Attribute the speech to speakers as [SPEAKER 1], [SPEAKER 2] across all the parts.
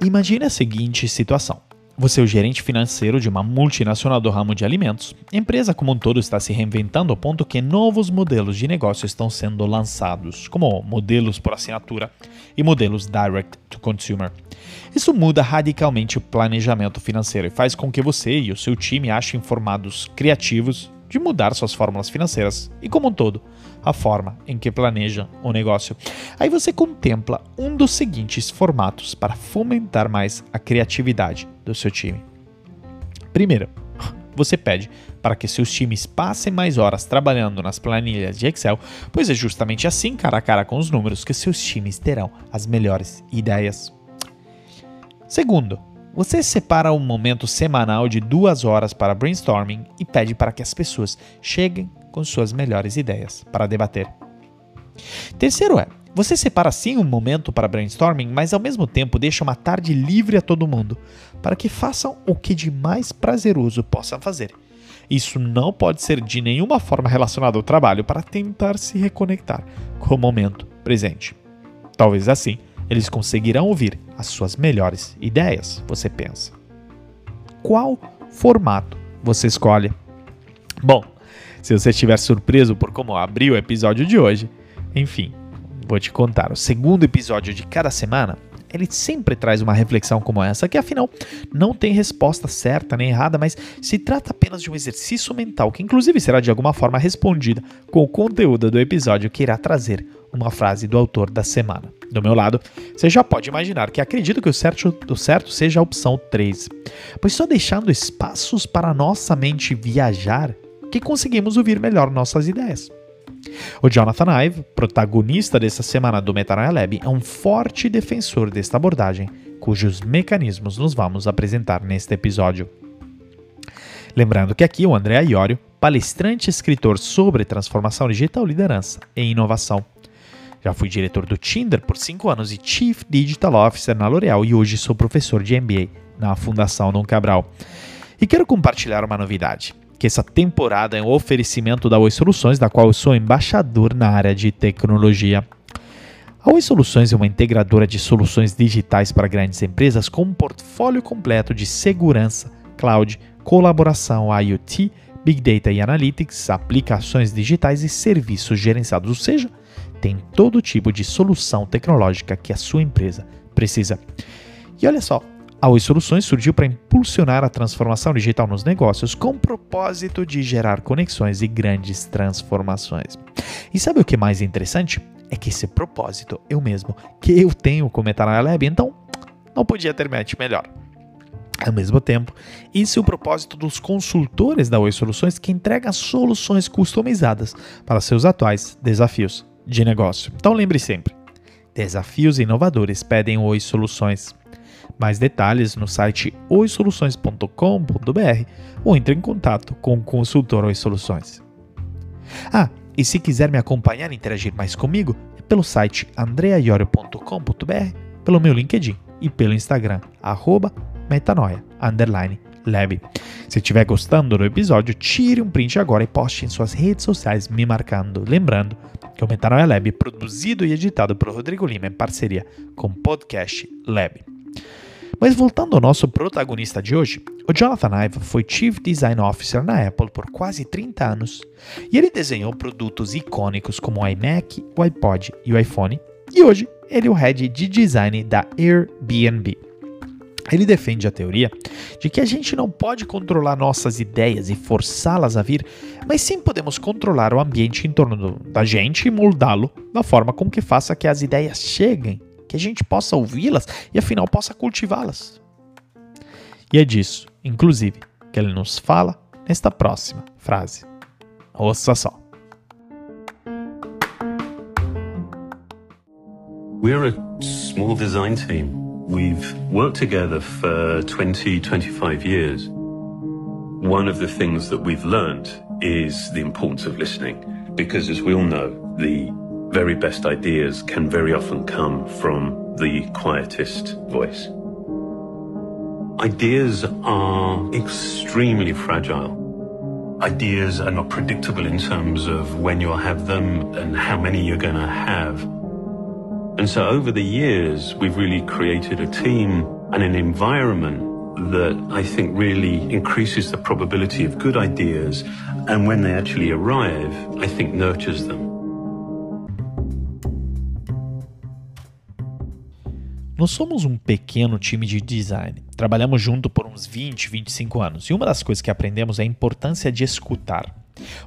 [SPEAKER 1] Imagine a seguinte situação. Você é o gerente financeiro de uma multinacional do ramo de alimentos. A empresa como um todo está se reinventando ao ponto que novos modelos de negócio estão sendo lançados, como modelos por assinatura e modelos direct to consumer. Isso muda radicalmente o planejamento financeiro e faz com que você e o seu time achem formados criativos de mudar suas fórmulas financeiras e, como um todo, a forma em que planeja o negócio. Aí você contempla um dos seguintes formatos para fomentar mais a criatividade do seu time. Primeiro, você pede para que seus times passem mais horas trabalhando nas planilhas de Excel, pois é justamente assim, cara a cara com os números, que seus times terão as melhores ideias. Segundo, você separa um momento semanal de duas horas para brainstorming e pede para que as pessoas cheguem com suas melhores ideias para debater. Terceiro é, você separa sim um momento para brainstorming, mas ao mesmo tempo deixa uma tarde livre a todo mundo, para que façam o que de mais prazeroso possam fazer. Isso não pode ser de nenhuma forma relacionado ao trabalho para tentar se reconectar com o momento presente. Talvez assim eles conseguirão ouvir as suas melhores ideias, você pensa. Qual formato você escolhe? Bom, se você estiver surpreso por como abriu o episódio de hoje, enfim, vou te contar. O segundo episódio de cada semana, ele sempre traz uma reflexão como essa, que afinal não tem resposta certa nem errada, mas se trata apenas de um exercício mental que inclusive será de alguma forma respondida com o conteúdo do episódio que irá trazer uma frase do autor da semana. Do meu lado, você já pode imaginar que acredito que o certo, o certo seja a opção 3, pois só deixando espaços para nossa mente viajar que conseguimos ouvir melhor nossas ideias. O Jonathan Ive, protagonista dessa semana do Metanoia Lab, é um forte defensor desta abordagem, cujos mecanismos nos vamos apresentar neste episódio. Lembrando que aqui o André Iorio, palestrante e escritor sobre transformação digital, liderança e inovação. Já fui diretor do Tinder por 5 anos e Chief Digital Officer na L'Oréal e hoje sou professor de MBA na Fundação Dom Cabral. E quero compartilhar uma novidade que essa temporada é um oferecimento da Oi Soluções, da qual eu sou embaixador na área de tecnologia. A Oi Soluções é uma integradora de soluções digitais para grandes empresas com um portfólio completo de segurança, cloud, colaboração, IoT, Big Data e Analytics, aplicações digitais e serviços gerenciados, ou seja, tem todo tipo de solução tecnológica que a sua empresa precisa. E olha só, a Oi Soluções surgiu para impulsionar a transformação digital nos negócios com o propósito de gerar conexões e grandes transformações. E sabe o que é mais interessante? É que esse propósito o mesmo que eu tenho com Metanoia Lab, então não podia ter match melhor. Ao mesmo tempo, esse é o propósito dos consultores da Oi Soluções que entregam soluções customizadas para seus atuais desafios de negócio. Então lembre sempre, desafios inovadores pedem Oi Soluções. Mais detalhes no site oisoluções.com.br ou entre em contato com o consultor Oi Soluções. Ah, e se quiser me acompanhar e interagir mais comigo, é pelo site andreaiorio.com.br, pelo meu LinkedIn e pelo Instagram, arroba metanoia, underline, lab. Se estiver gostando do episódio, tire um print agora e poste em suas redes sociais me marcando. Lembrando que o Metanoia Lab é produzido e editado por Rodrigo Lima em parceria com o Podcast Lab. Mas voltando ao nosso protagonista de hoje, o Jonathan Ive foi Chief Design Officer na Apple por quase 30 anos e ele desenhou produtos icônicos como o iMac, o iPod e o iPhone, e hoje ele é o head de design da Airbnb. Ele defende a teoria de que a gente não pode controlar nossas ideias e forçá-las a vir, mas sim podemos controlar o ambiente em torno da gente e moldá-lo da forma com que faça que as ideias cheguem que a gente possa ouvi-las e afinal possa cultivá-las. E é disso, inclusive, que ele nos fala nesta próxima frase. Ouça só.
[SPEAKER 2] We're a small design team. We've worked together for 20, 25 years. One of the things that we've learned is the importance of listening because as we all know, the very best ideas can very often come from the quietest voice. Ideas are extremely fragile. Ideas are not predictable in terms of when you'll have them and how many you're going to have. And so over the years, we've really created a team and an environment that I think really increases the probability of good ideas and when they actually arrive, I think nurtures them.
[SPEAKER 1] Nós somos um pequeno time de design. Trabalhamos junto por uns 20, 25 anos. E uma das coisas que aprendemos é a importância de escutar.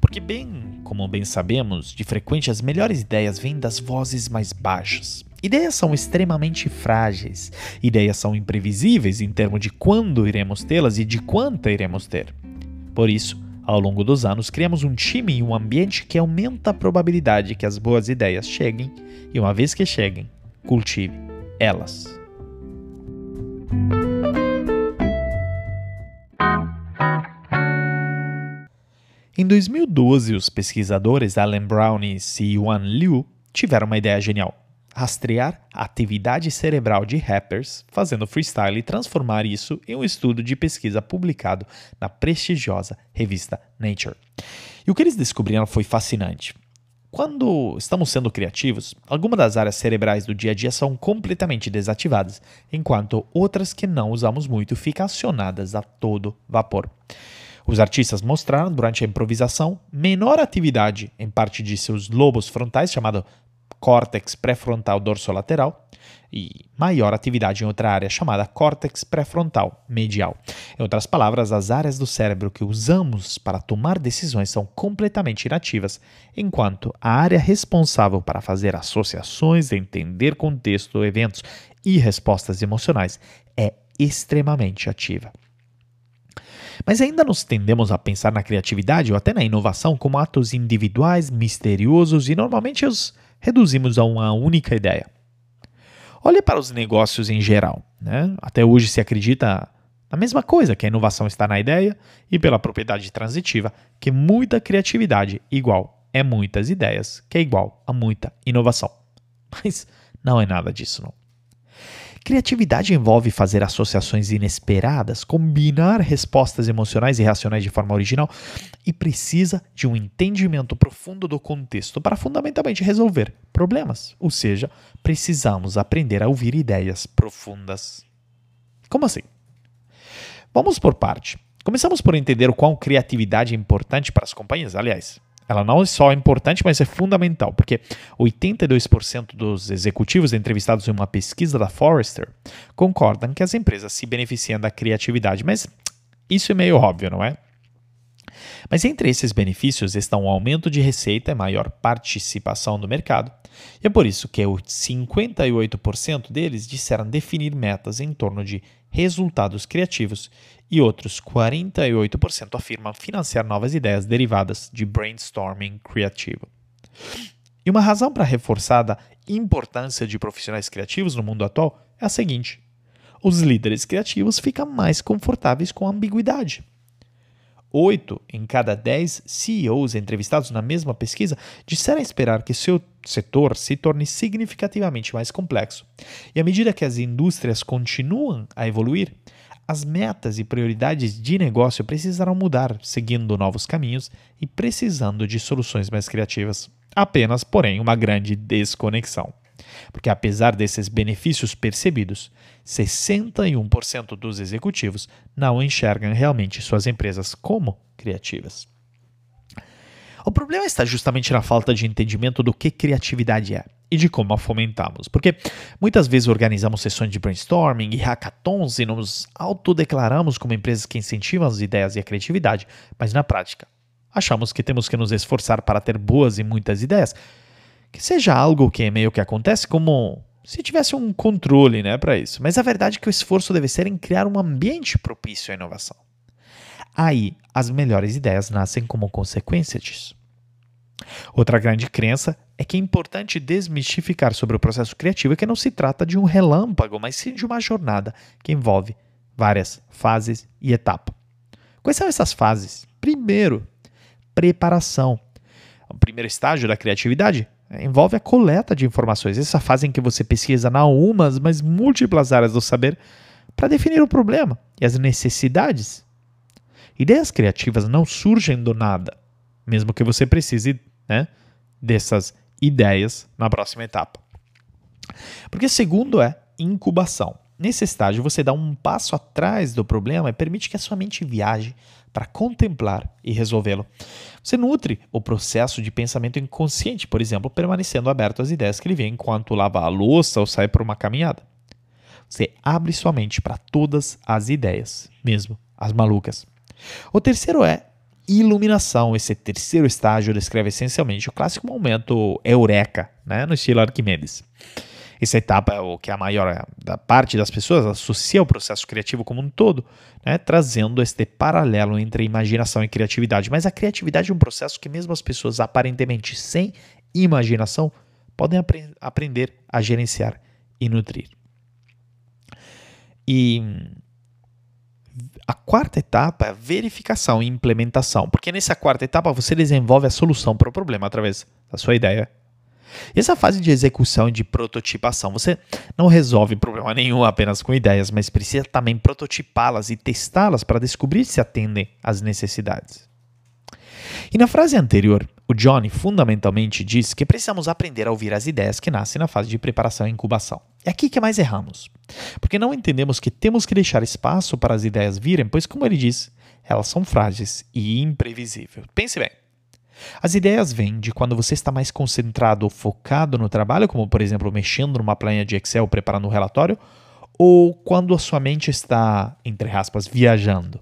[SPEAKER 1] Porque, bem como bem sabemos, de frequente as melhores ideias vêm das vozes mais baixas. Ideias são extremamente frágeis. Ideias são imprevisíveis em termos de quando iremos tê-las e de quanta iremos ter. Por isso, ao longo dos anos, criamos um time e um ambiente que aumenta a probabilidade que as boas ideias cheguem e, uma vez que cheguem, cultive elas. Em 2012, os pesquisadores Alan Brown e Si-Yuan Liu tiveram uma ideia genial: rastrear a atividade cerebral de rappers fazendo freestyle e transformar isso em um estudo de pesquisa publicado na prestigiosa revista Nature. E o que eles descobriram foi fascinante. Quando estamos sendo criativos, algumas das áreas cerebrais do dia a dia são completamente desativadas, enquanto outras que não usamos muito ficam acionadas a todo vapor. Os artistas mostraram durante a improvisação menor atividade em parte de seus lobos frontais, chamado córtex pré-frontal dorsolateral, e maior atividade em outra área chamada córtex pré-frontal medial. Em outras palavras, as áreas do cérebro que usamos para tomar decisões são completamente inativas, enquanto a área responsável para fazer associações, entender contexto, eventos e respostas emocionais é extremamente ativa. Mas ainda nos tendemos a pensar na criatividade ou até na inovação como atos individuais, misteriosos e normalmente os reduzimos a uma única ideia. Olhe para os negócios em geral. Né? Até hoje se acredita na mesma coisa, que a inovação está na ideia, e pela propriedade transitiva, que muita criatividade igual é muitas ideias, que é igual a muita inovação. Mas não é nada disso, não. Criatividade envolve fazer associações inesperadas, combinar respostas emocionais e racionais de forma original e precisa de um entendimento profundo do contexto para fundamentalmente resolver problemas. Ou seja, precisamos aprender a ouvir ideias profundas. Como assim? Vamos por parte. Começamos por entender o quão criatividade é importante para as companhias, aliás. Ela não é só importante, mas é fundamental, porque 82% dos executivos entrevistados em uma pesquisa da Forrester concordam que as empresas se beneficiam da criatividade, mas isso é meio óbvio, não é? Mas entre esses benefícios estão o aumento de receita e maior participação no mercado. E é por isso que 58% deles disseram definir metas em torno de resultados criativos e outros 48% afirmam financiar novas ideias derivadas de brainstorming criativo. E uma razão para a importância de profissionais criativos no mundo atual é a seguinte: os líderes criativos ficam mais confortáveis com a ambiguidade. Oito em cada dez CEOs entrevistados na mesma pesquisa disseram esperar que seu setor se torne significativamente mais complexo. E à medida que as indústrias continuam a evoluir, as metas e prioridades de negócio precisarão mudar, seguindo novos caminhos e precisando de soluções mais criativas. Apenas, porém, uma grande desconexão. Porque apesar desses benefícios percebidos, 61% dos executivos não enxergam realmente suas empresas como criativas. O problema está justamente na falta de entendimento do que criatividade é e de como a fomentamos. Porque muitas vezes organizamos sessões de brainstorming e hackathons e nos autodeclaramos como empresas que incentivam as ideias e a criatividade, mas na prática, achamos que temos que nos esforçar para ter boas e muitas ideias. Que seja algo que é meio que acontece como se tivesse um controle né, para isso. Mas a verdade é que o esforço deve ser em criar um ambiente propício à inovação. Aí, as melhores ideias nascem como consequência disso. Outra grande crença é que é importante desmistificar sobre o processo criativo que não se trata de um relâmpago, mas sim de uma jornada que envolve várias fases e etapas. Quais são essas fases? Primeiro, preparação. O primeiro estágio da criatividade envolve a coleta de informações, essa fase em que você pesquisa não umas, mas múltiplas áreas do saber para definir o problema e as necessidades. Ideias criativas não surgem do nada, mesmo que você precise né, dessas ideias na próxima etapa. Porque segundo é incubação. Nesse estágio, você dá um passo atrás do problema e permite que a sua mente viaje para contemplar e resolvê-lo. Você nutre o processo de pensamento inconsciente, por exemplo, permanecendo aberto às ideias que ele vê enquanto lava a louça ou sai por uma caminhada. Você abre sua mente para todas as ideias, mesmo as malucas. O terceiro é iluminação. Esse terceiro estágio descreve essencialmente o clássico momento eureka, né, no estilo Arquimedes. Essa etapa é o que a maior da parte das pessoas associa ao processo criativo como um todo, né, trazendo este paralelo entre imaginação e criatividade. Mas a criatividade é um processo que mesmo as pessoas aparentemente sem imaginação podem apre aprender a gerenciar e nutrir. E a quarta etapa é verificação e implementação, porque nessa quarta etapa você desenvolve a solução para o problema através da sua ideia. E essa fase de execução e de prototipação, você não resolve problema nenhum apenas com ideias, mas precisa também prototipá-las e testá-las para descobrir se atendem às necessidades. E na frase anterior, o Johnny fundamentalmente diz que precisamos aprender a ouvir as ideias que nascem na fase de preparação e incubação. É aqui que mais erramos, porque não entendemos que temos que deixar espaço para as ideias virem, pois, como ele diz, elas são frágeis e imprevisíveis. Pense bem. As ideias vêm de quando você está mais concentrado ou focado no trabalho, como por exemplo mexendo numa planilha de Excel preparando um relatório, ou quando a sua mente está, entre aspas, viajando.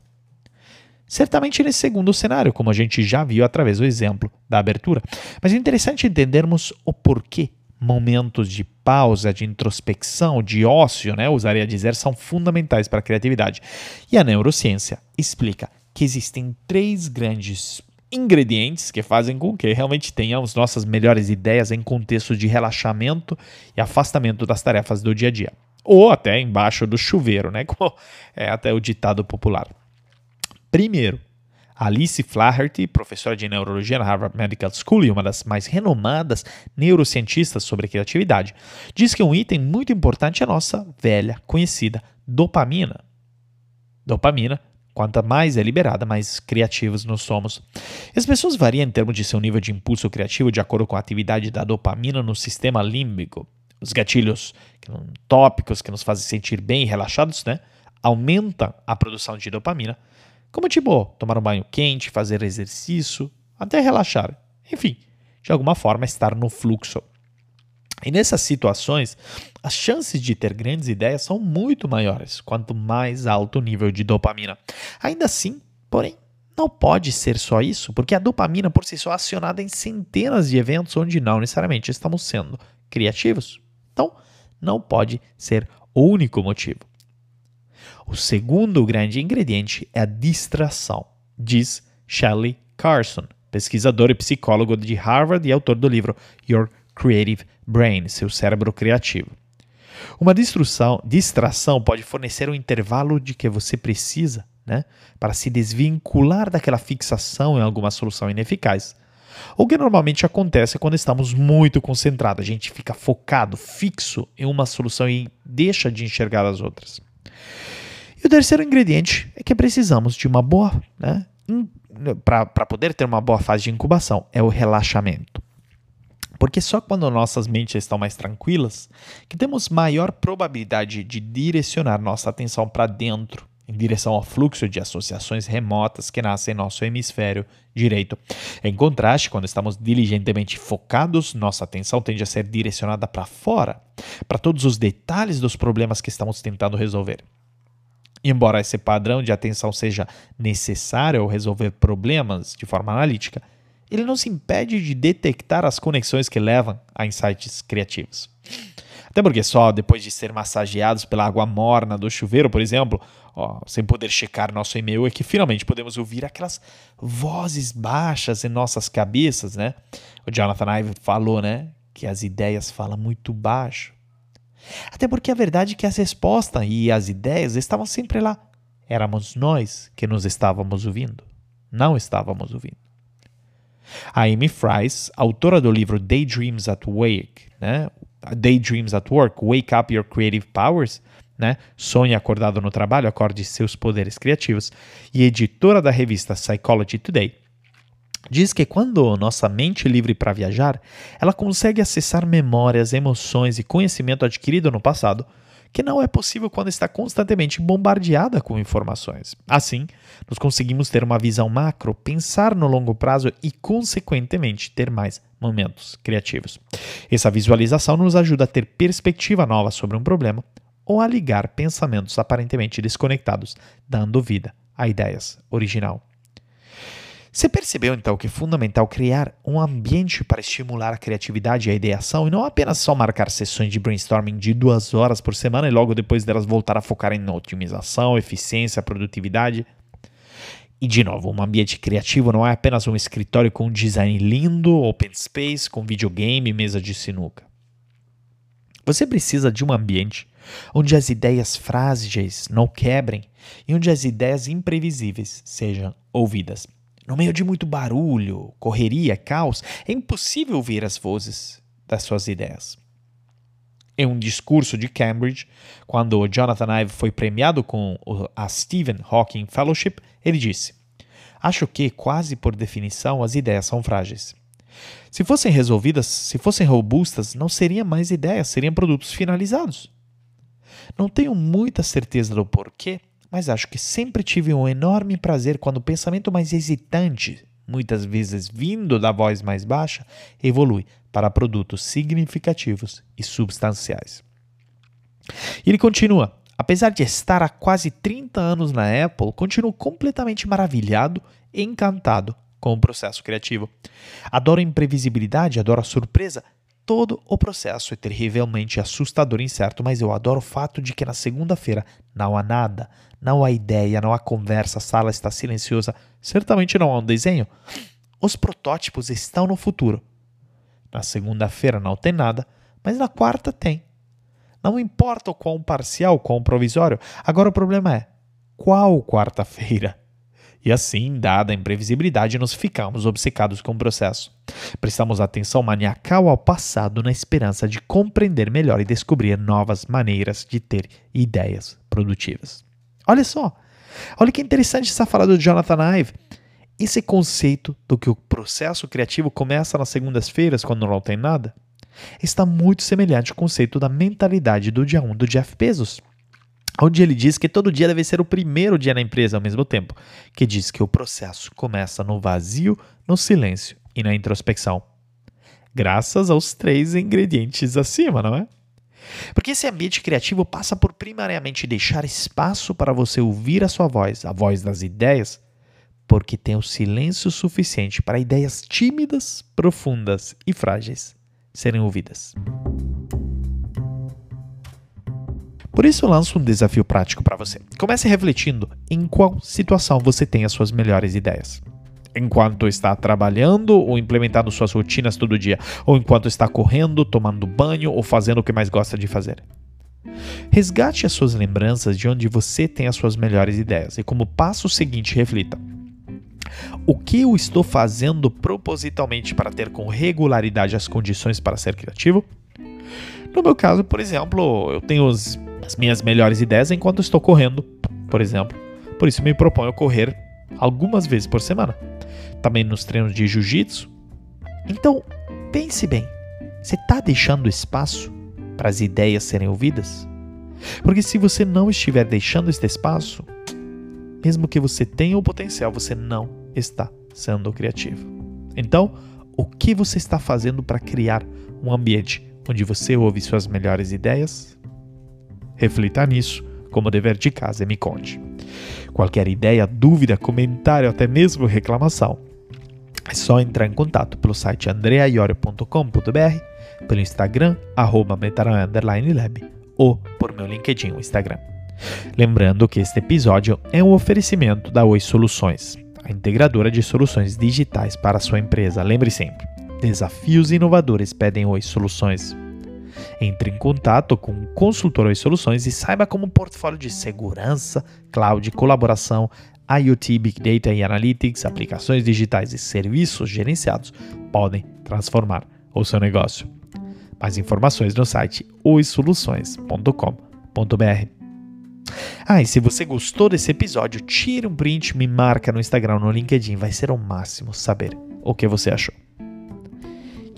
[SPEAKER 1] Certamente nesse segundo cenário, como a gente já viu através do exemplo da abertura. Mas é interessante entendermos o porquê momentos de pausa, de introspecção, de ócio, né, usaria dizer, são fundamentais para a criatividade. E a neurociência explica que existem três grandes ingredientes que fazem com que realmente tenhamos nossas melhores ideias em contexto de relaxamento e afastamento das tarefas do dia a dia. Ou até embaixo do chuveiro, né, como é até o ditado popular. Primeiro, Alice Flaherty, professora de neurologia na Harvard Medical School e uma das mais renomadas neurocientistas sobre criatividade, diz que um item muito importante é a nossa velha conhecida dopamina. Dopamina, quanto mais é liberada, mais criativos nós somos. As pessoas variam em termos de seu nível de impulso criativo de acordo com a atividade da dopamina no sistema límbico. Os gatilhos tópicos que nos fazem sentir bem e relaxados, né, aumentam a produção de dopamina como tipo, tomar um banho quente, fazer exercício, até relaxar. Enfim, de alguma forma estar no fluxo. E nessas situações, as chances de ter grandes ideias são muito maiores quanto mais alto o nível de dopamina. Ainda assim, porém, não pode ser só isso, porque a dopamina por si só é acionada em centenas de eventos onde não necessariamente estamos sendo criativos. Então, não pode ser o único motivo. O segundo grande ingrediente é a distração, diz Shelley Carson, pesquisador e psicólogo de Harvard e autor do livro Your Creative Brain, seu cérebro criativo. Uma distração, distração pode fornecer um intervalo de que você precisa né, para se desvincular daquela fixação em alguma solução ineficaz. O que normalmente acontece quando estamos muito concentrados, a gente fica focado, fixo em uma solução e deixa de enxergar as outras. E o terceiro ingrediente é que precisamos de uma boa, né, para poder ter uma boa fase de incubação, é o relaxamento. Porque só quando nossas mentes estão mais tranquilas que temos maior probabilidade de direcionar nossa atenção para dentro, em direção ao fluxo de associações remotas que nascem em nosso hemisfério direito. Em contraste, quando estamos diligentemente focados, nossa atenção tende a ser direcionada para fora, para todos os detalhes dos problemas que estamos tentando resolver. Embora esse padrão de atenção seja necessário ao resolver problemas de forma analítica, ele não se impede de detectar as conexões que levam a insights criativos. Até porque só depois de ser massageados pela água morna do chuveiro, por exemplo, ó, sem poder checar nosso e-mail, é que finalmente podemos ouvir aquelas vozes baixas em nossas cabeças, né? O Jonathan Ive falou, né, que as ideias falam muito baixo. Até porque a verdade é que as respostas e as ideias estavam sempre lá. Éramos nós que nos estávamos ouvindo, não estávamos ouvindo. A Amy Fries, autora do livro Daydreams at Work, né? Daydreams at Work, Wake Up Your Creative Powers, né? Sonhe acordado no trabalho, acorde seus poderes criativos, e editora da revista Psychology Today, Diz que quando nossa mente é livre para viajar, ela consegue acessar memórias, emoções e conhecimento adquirido no passado que não é possível quando está constantemente bombardeada com informações. Assim, nós conseguimos ter uma visão macro, pensar no longo prazo e, consequentemente, ter mais momentos criativos. Essa visualização nos ajuda a ter perspectiva nova sobre um problema ou a ligar pensamentos aparentemente desconectados, dando vida a ideias original. Você percebeu então que é fundamental criar um ambiente para estimular a criatividade e a ideação e não apenas só marcar sessões de brainstorming de duas horas por semana e logo depois delas voltar a focar em otimização, eficiência, produtividade? E de novo, um ambiente criativo não é apenas um escritório com um design lindo, open space, com videogame e mesa de sinuca. Você precisa de um ambiente onde as ideias frágeis não quebrem e onde as ideias imprevisíveis sejam ouvidas. No meio de muito barulho, correria, caos, é impossível ouvir as vozes das suas ideias. Em um discurso de Cambridge, quando Jonathan Ive foi premiado com a Stephen Hawking Fellowship, ele disse: Acho que, quase por definição, as ideias são frágeis. Se fossem resolvidas, se fossem robustas, não seriam mais ideias, seriam produtos finalizados. Não tenho muita certeza do porquê, mas acho que sempre tive um enorme prazer quando o pensamento mais hesitante, muitas vezes vindo da voz mais baixa, evolui para produtos significativos e substanciais. Ele continua: apesar de estar há quase 30 anos na Apple, continuo completamente maravilhado e encantado com o processo criativo. Adoro a imprevisibilidade, adoro a surpresa, Todo o processo é terrivelmente assustador e incerto, mas eu adoro o fato de que na segunda-feira não há nada, não há ideia, não há conversa, a sala está silenciosa, certamente não há um desenho. Os protótipos estão no futuro. Na segunda-feira não tem nada, mas na quarta tem. Não importa o quão parcial, o quão provisório. Agora o problema é: qual quarta-feira? E assim, dada a imprevisibilidade, nos ficamos obcecados com o processo. Prestamos atenção maniacal ao passado na esperança de compreender melhor e descobrir novas maneiras de ter ideias produtivas. Olha só, olha que interessante essa fala do Jonathan Ive. Esse conceito do que o processo criativo começa nas segundas-feiras, quando não tem nada, está muito semelhante ao conceito da mentalidade do dia 1 do Jeff Bezos onde ele diz que todo dia deve ser o primeiro dia na empresa ao mesmo tempo, que diz que o processo começa no vazio, no silêncio e na introspecção. Graças aos três ingredientes acima, não é? Porque esse ambiente criativo passa por primariamente deixar espaço para você ouvir a sua voz, a voz das ideias, porque tem o silêncio suficiente para ideias tímidas, profundas e frágeis serem ouvidas. Por isso eu lanço um desafio prático para você. Comece refletindo em qual situação você tem as suas melhores ideias. Enquanto está trabalhando ou implementando suas rotinas todo dia, ou enquanto está correndo, tomando banho ou fazendo o que mais gosta de fazer. Resgate as suas lembranças de onde você tem as suas melhores ideias e, como passo seguinte, reflita: o que eu estou fazendo propositalmente para ter com regularidade as condições para ser criativo? No meu caso, por exemplo, eu tenho os as minhas melhores ideias enquanto estou correndo, por exemplo. Por isso me proponho correr algumas vezes por semana. Também nos treinos de jiu-jitsu. Então, pense bem. Você está deixando espaço para as ideias serem ouvidas? Porque se você não estiver deixando este espaço, mesmo que você tenha o potencial, você não está sendo criativo. Então, o que você está fazendo para criar um ambiente onde você ouve suas melhores ideias Reflita nisso como dever de casa e me conte. Qualquer ideia, dúvida, comentário, até mesmo reclamação, é só entrar em contato pelo site andreaiorio.com.br, pelo Instagram, arroba lab, ou por meu LinkedIn o Instagram. Lembrando que este episódio é um oferecimento da Oi Soluções, a integradora de soluções digitais para a sua empresa. Lembre sempre, desafios inovadores pedem Oi Soluções. Entre em contato com o consultor e soluções e saiba como um portfólio de segurança, cloud, colaboração, IoT, Big Data e Analytics, aplicações digitais e serviços gerenciados podem transformar o seu negócio. Mais informações no site oisoluções.com.br. Ah, e se você gostou desse episódio, tire um print, me marca no Instagram, no LinkedIn, vai ser o máximo saber o que você achou.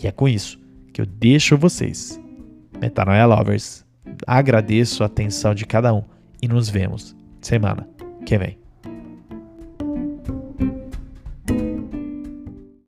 [SPEAKER 1] E é com isso que eu deixo vocês Metanoia Lovers, Agradeço a atenção de cada um e nos vemos semana que vem.